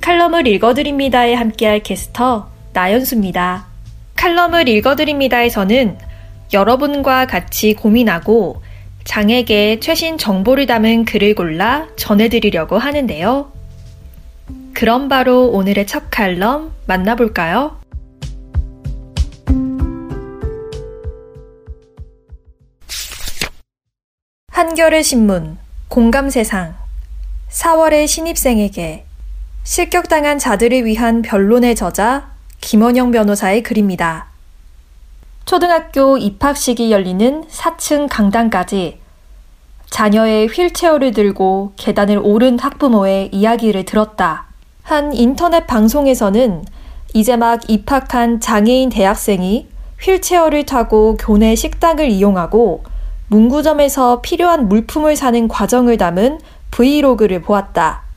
칼럼을 읽어드립니다에 함께할 게스터 나연수입니다. 칼럼을 읽어드립니다에서는 여러분과 같이 고민하고 장에게 최신 정보를 담은 글을 골라 전해드리려고 하는데요. 그럼 바로 오늘의 첫 칼럼 만나볼까요? 한겨레 신문 공감 세상 4월의 신입생에게 실격당한 자들을 위한 변론의 저자 김원영 변호사의 글입니다. 초등학교 입학식이 열리는 4층 강당까지 자녀의 휠체어를 들고 계단을 오른 학부모의 이야기를 들었다. 한 인터넷 방송에서는 이제 막 입학한 장애인 대학생이 휠체어를 타고 교내 식당을 이용하고 문구점에서 필요한 물품을 사는 과정을 담은 브이로그를 보았다.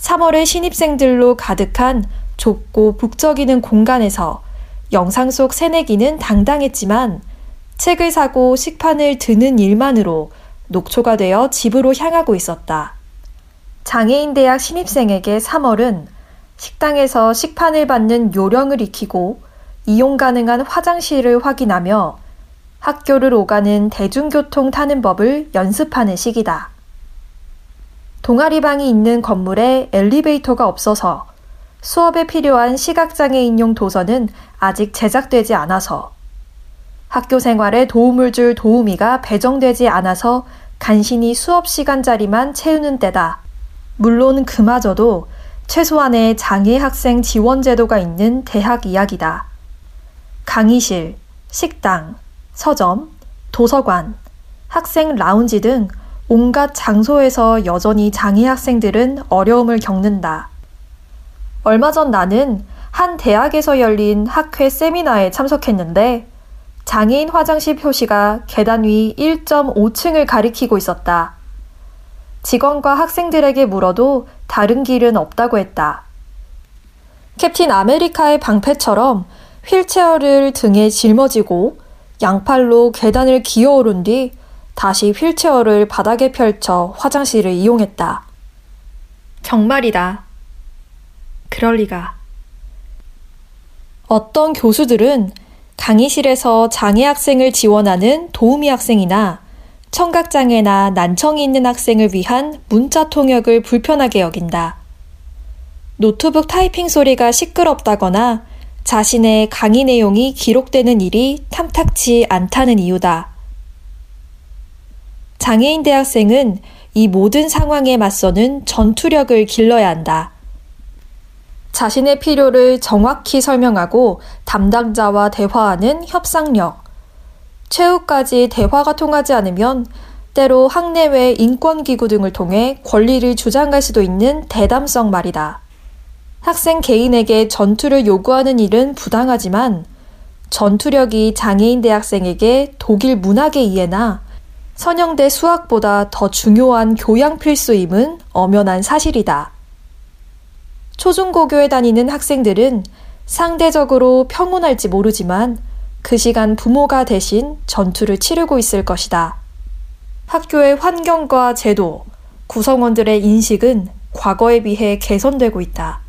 3월의 신입생들로 가득한 좁고 북적이는 공간에서 영상 속 새내기는 당당했지만 책을 사고 식판을 드는 일만으로 녹초가 되어 집으로 향하고 있었다. 장애인 대학 신입생에게 3월은 식당에서 식판을 받는 요령을 익히고 이용 가능한 화장실을 확인하며 학교를 오가는 대중교통 타는 법을 연습하는 시기다. 동아리방이 있는 건물에 엘리베이터가 없어서 수업에 필요한 시각장애인용 도서는 아직 제작되지 않아서 학교 생활에 도움을 줄 도우미가 배정되지 않아서 간신히 수업 시간 자리만 채우는 때다. 물론 그마저도 최소한의 장애 학생 지원 제도가 있는 대학 이야기다. 강의실, 식당, 서점, 도서관, 학생 라운지 등 온갖 장소에서 여전히 장애 학생들은 어려움을 겪는다. 얼마 전 나는 한 대학에서 열린 학회 세미나에 참석했는데 장애인 화장실 표시가 계단 위 1.5층을 가리키고 있었다. 직원과 학생들에게 물어도 다른 길은 없다고 했다. 캡틴 아메리카의 방패처럼 휠체어를 등에 짊어지고 양팔로 계단을 기어오른 뒤 다시 휠체어를 바닥에 펼쳐 화장실을 이용했다. 정말이다. 그럴 리가. 어떤 교수들은 강의실에서 장애 학생을 지원하는 도우미 학생이나 청각장애나 난청이 있는 학생을 위한 문자 통역을 불편하게 여긴다. 노트북 타이핑 소리가 시끄럽다거나 자신의 강의 내용이 기록되는 일이 탐탁치 않다는 이유다. 장애인 대학생은 이 모든 상황에 맞서는 전투력을 길러야 한다. 자신의 필요를 정확히 설명하고 담당자와 대화하는 협상력. 최후까지 대화가 통하지 않으면 때로 학내외 인권기구 등을 통해 권리를 주장할 수도 있는 대담성 말이다. 학생 개인에게 전투를 요구하는 일은 부당하지만 전투력이 장애인 대학생에게 독일 문학의 이해나 선영대 수학보다 더 중요한 교양 필수임은 엄연한 사실이다. 초중고교에 다니는 학생들은 상대적으로 평온할지 모르지만 그 시간 부모가 대신 전투를 치르고 있을 것이다. 학교의 환경과 제도, 구성원들의 인식은 과거에 비해 개선되고 있다.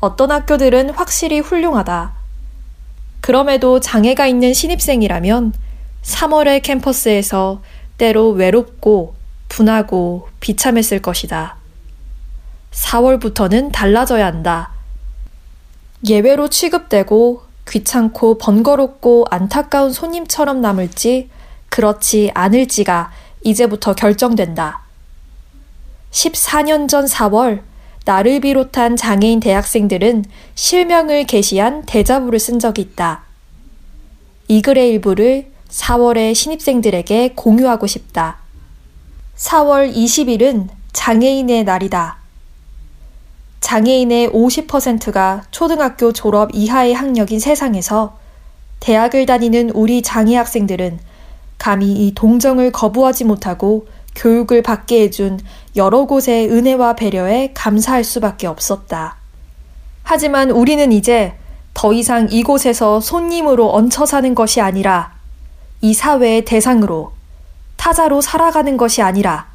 어떤 학교들은 확실히 훌륭하다. 그럼에도 장애가 있는 신입생이라면 3월의 캠퍼스에서 때로 외롭고 분하고 비참했을 것이다. 4월부터는 달라져야 한다. 예외로 취급되고 귀찮고 번거롭고 안타까운 손님처럼 남을지 그렇지 않을지가 이제부터 결정된다. 14년 전 4월 나를 비롯한 장애인 대학생들은 실명을 게시한 대자보를 쓴 적이 있다. 이 글의 일부를 4월의 신입생들에게 공유하고 싶다. 4월 20일은 장애인의 날이다. 장애인의 50%가 초등학교 졸업 이하의 학력인 세상에서 대학을 다니는 우리 장애 학생들은 감히 이 동정을 거부하지 못하고 교육을 받게 해준 여러 곳의 은혜와 배려에 감사할 수밖에 없었다. 하지만 우리는 이제 더 이상 이곳에서 손님으로 얹혀 사는 것이 아니라 이 사회의 대상으로 타자로 살아가는 것이 아니라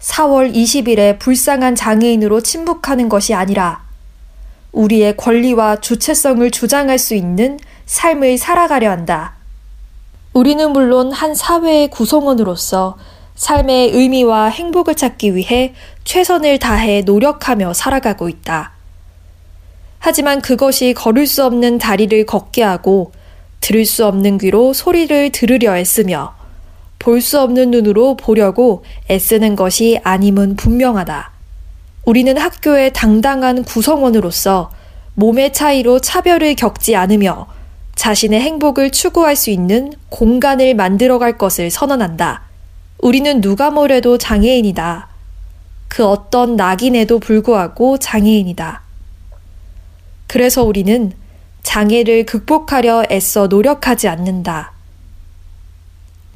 4월 20일에 불쌍한 장애인으로 침묵하는 것이 아니라 우리의 권리와 주체성을 주장할 수 있는 삶을 살아가려 한다. 우리는 물론 한 사회의 구성원으로서 삶의 의미와 행복을 찾기 위해 최선을 다해 노력하며 살아가고 있다. 하지만 그것이 걸을 수 없는 다리를 걷게 하고 들을 수 없는 귀로 소리를 들으려 했으며 볼 수 없는 눈으로 보려고 애쓰는 것이 아님은 분명하다. 우리는 학교의 당당한 구성원으로서 몸의 차이로 차별을 겪지 않으며 자신의 행복을 추구할 수 있는 공간을 만들어갈 것을 선언한다. 우리는 누가 뭐래도 장애인이다. 그 어떤 낙인에도 불구하고 장애인이다. 그래서 우리는 장애를 극복하려 애써 노력하지 않는다.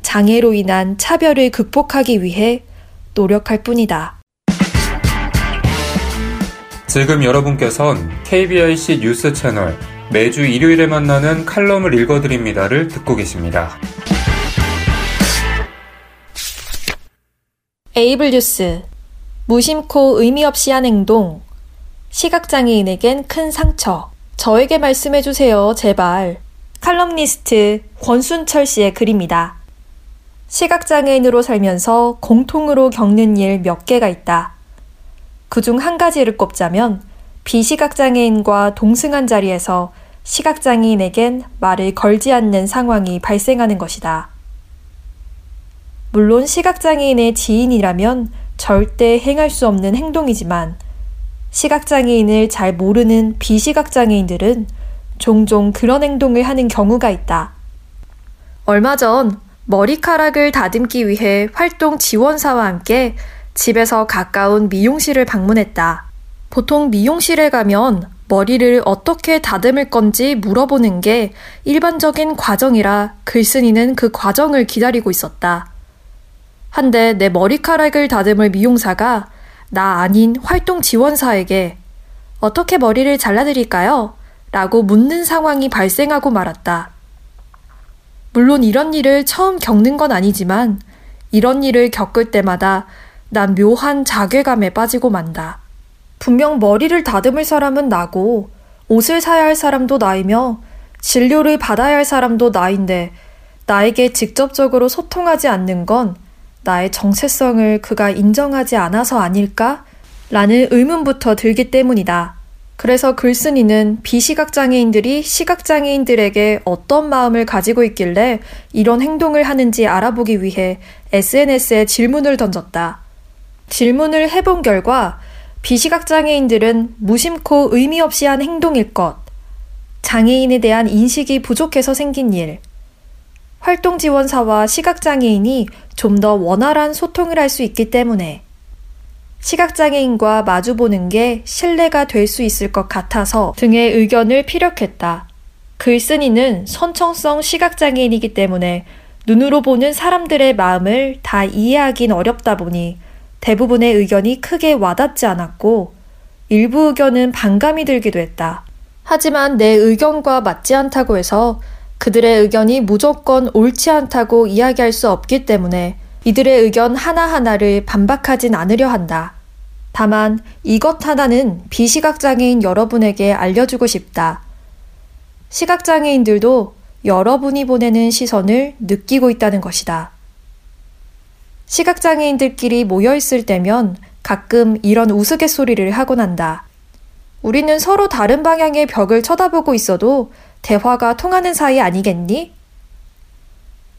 장애로 인한 차별을 극복하기 위해 노력할 뿐이다. 지금 여러분께선 KBIC 뉴스 채널 매주 일요일에 만나는 칼럼을 읽어드립니다를 듣고 계십니다. 에이블 뉴스 무심코 의미 없이 한 행동 시각장애인에겐 큰 상처 저에게 말씀해 주세요 제발 칼럼니스트 권순철 씨의 글입니다. 시각장애인으로 살면서 공통으로 겪는 일 몇 개가 있다. 그 중 한 가지를 꼽자면 비시각장애인과 동승한 자리에서 시각장애인에겐 말을 걸지 않는 상황이 발생하는 것이다. 물론 시각장애인의 지인이라면 절대 행할 수 없는 행동이지만 시각장애인을 잘 모르는 비시각장애인들은 종종 그런 행동을 하는 경우가 있다. 얼마 전 머리카락을 다듬기 위해 활동 지원사와 함께 집에서 가까운 미용실을 방문했다. 보통 미용실에 가면 머리를 어떻게 다듬을 건지 물어보는 게 일반적인 과정이라 글쓴이는 그 과정을 기다리고 있었다. 한데 내 머리카락을 다듬을 미용사가 나 아닌 활동 지원사에게 어떻게 머리를 잘라드릴까요? 라고 묻는 상황이 발생하고 말았다. 물론 이런 일을 처음 겪는 건 아니지만 이런 일을 겪을 때마다 난 묘한 자괴감에 빠지고 만다. 분명 머리를 다듬을 사람은 나고 옷을 사야 할 사람도 나이며 진료를 받아야 할 사람도 나인데 나에게 직접적으로 소통하지 않는 건 나의 정체성을 그가 인정하지 않아서 아닐까? 라는 의문부터 들기 때문이다. 그래서 글쓴이는 비시각장애인들이 시각장애인들에게 어떤 마음을 가지고 있길래 이런 행동을 하는지 알아보기 위해 SNS에 질문을 던졌다. 질문을 해본 결과 비시각장애인들은 무심코 의미 없이 한 행동일 것, 장애인에 대한 인식이 부족해서 생긴 일, 활동 지원사와 시각장애인이 좀 더 원활한 소통을 할 수 있기 때문에 시각장애인과 마주보는 게 신뢰가 될 수 있을 것 같아서 등의 의견을 피력했다. 글쓴이는 선청성 시각장애인이기 때문에 눈으로 보는 사람들의 마음을 다 이해하긴 어렵다 보니 대부분의 의견이 크게 와닿지 않았고 일부 의견은 반감이 들기도 했다. 하지만 내 의견과 맞지 않다고 해서 그들의 의견이 무조건 옳지 않다고 이야기할 수 없기 때문에 이들의 의견 하나하나를 반박하진 않으려 한다. 다만 이것 하나는 비시각장애인 여러분에게 알려주고 싶다. 시각장애인들도 여러분이 보내는 시선을 느끼고 있다는 것이다. 시각장애인들끼리 모여있을 때면 가끔 이런 우스갯소리를 하곤 한다. 우리는 서로 다른 방향의 벽을 쳐다보고 있어도 대화가 통하는 사이 아니겠니?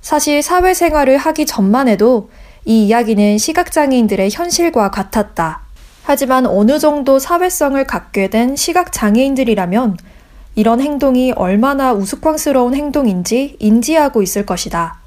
사실 사회생활을 하기 전만 해도 이 이야기는 시각장애인들의 현실과 같았다. 하지만 어느 정도 사회성을 갖게 된 시각장애인들이라면 이런 행동이 얼마나 우스꽝스러운 행동인지 인지하고 있을 것이다.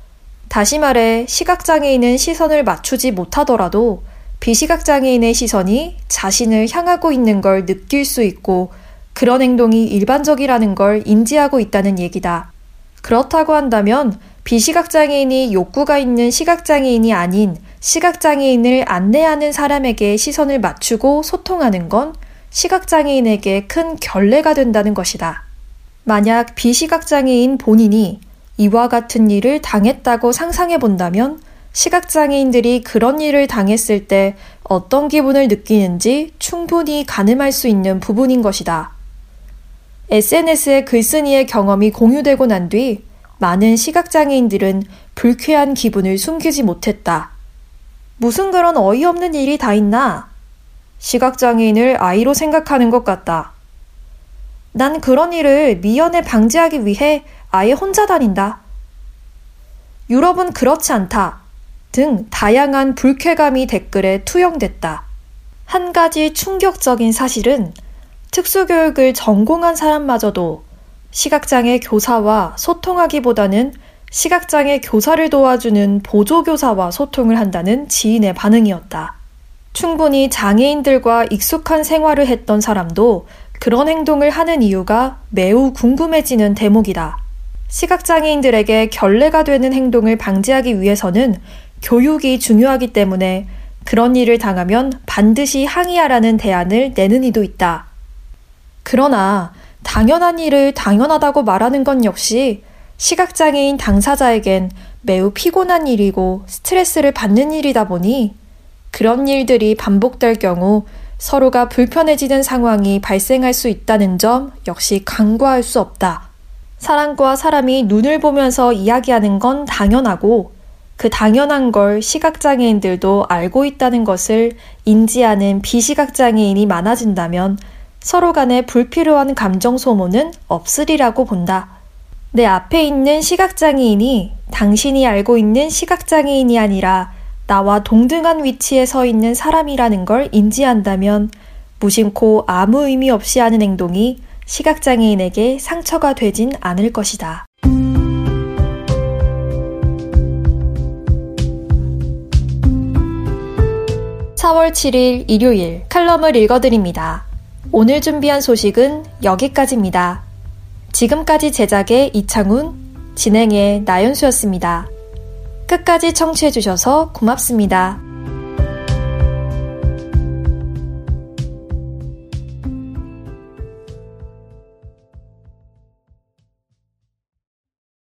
다시 말해, 시각장애인은 시선을 맞추지 못하더라도 비시각장애인의 시선이 자신을 향하고 있는 걸 느낄 수 있고 그런 행동이 일반적이라는 걸 인지하고 있다는 얘기다. 그렇다고 한다면 비시각장애인이 욕구가 있는 시각장애인이 아닌 시각장애인을 안내하는 사람에게 시선을 맞추고 소통하는 건 시각장애인에게 큰 결례가 된다는 것이다. 만약 비시각장애인 본인이 이와 같은 일을 당했다고 상상해 본다면 시각장애인들이 그런 일을 당했을 때 어떤 기분을 느끼는지 충분히 가늠할 수 있는 부분인 것이다. SNS에 글쓴이의 경험이 공유되고 난 뒤 많은 시각장애인들은 불쾌한 기분을 숨기지 못했다. 무슨 그런 어이없는 일이 다 있나? 시각장애인을 아이로 생각하는 것 같다. 난 그런 일을 미연에 방지하기 위해 아예 혼자 다닌다. 유럽은 그렇지 않다. 등 다양한 불쾌감이 댓글에 투영됐다. 한 가지 충격적인 사실은 특수교육을 전공한 사람마저도 시각장애 교사와 소통하기보다는 시각장애 교사를 도와주는 보조교사와 소통을 한다는 지인의 반응이었다. 충분히 장애인들과 익숙한 생활을 했던 사람도 그런 행동을 하는 이유가 매우 궁금해지는 대목이다. 시각장애인들에게 결례가 되는 행동을 방지하기 위해서는 교육이 중요하기 때문에 그런 일을 당하면 반드시 항의하라는 대안을 내는 이도 있다. 그러나 당연한 일을 당연하다고 말하는 건 역시 시각장애인 당사자에겐 매우 피곤한 일이고 스트레스를 받는 일이다 보니 그런 일들이 반복될 경우 서로가 불편해지는 상황이 발생할 수 있다는 점 역시 간과할 수 없다. 사람과 사람이 눈을 보면서 이야기하는 건 당연하고 그 당연한 걸 시각장애인들도 알고 있다는 것을 인지하는 비시각장애인이 많아진다면 서로 간의 불필요한 감정 소모는 없으리라고 본다. 내 앞에 있는 시각장애인이 당신이 알고 있는 시각장애인이 아니라 나와 동등한 위치에 서 있는 사람이라는 걸 인지한다면 무심코 아무 의미 없이 하는 행동이 시각장애인에게 상처가 되진 않을 것이다. 4월 7일 일요일 칼럼을 읽어드립니다. 오늘 준비한 소식은 여기까지입니다. 지금까지 제작의 이창훈, 진행의 나연수였습니다. 끝까지 청취해주셔서 고맙습니다.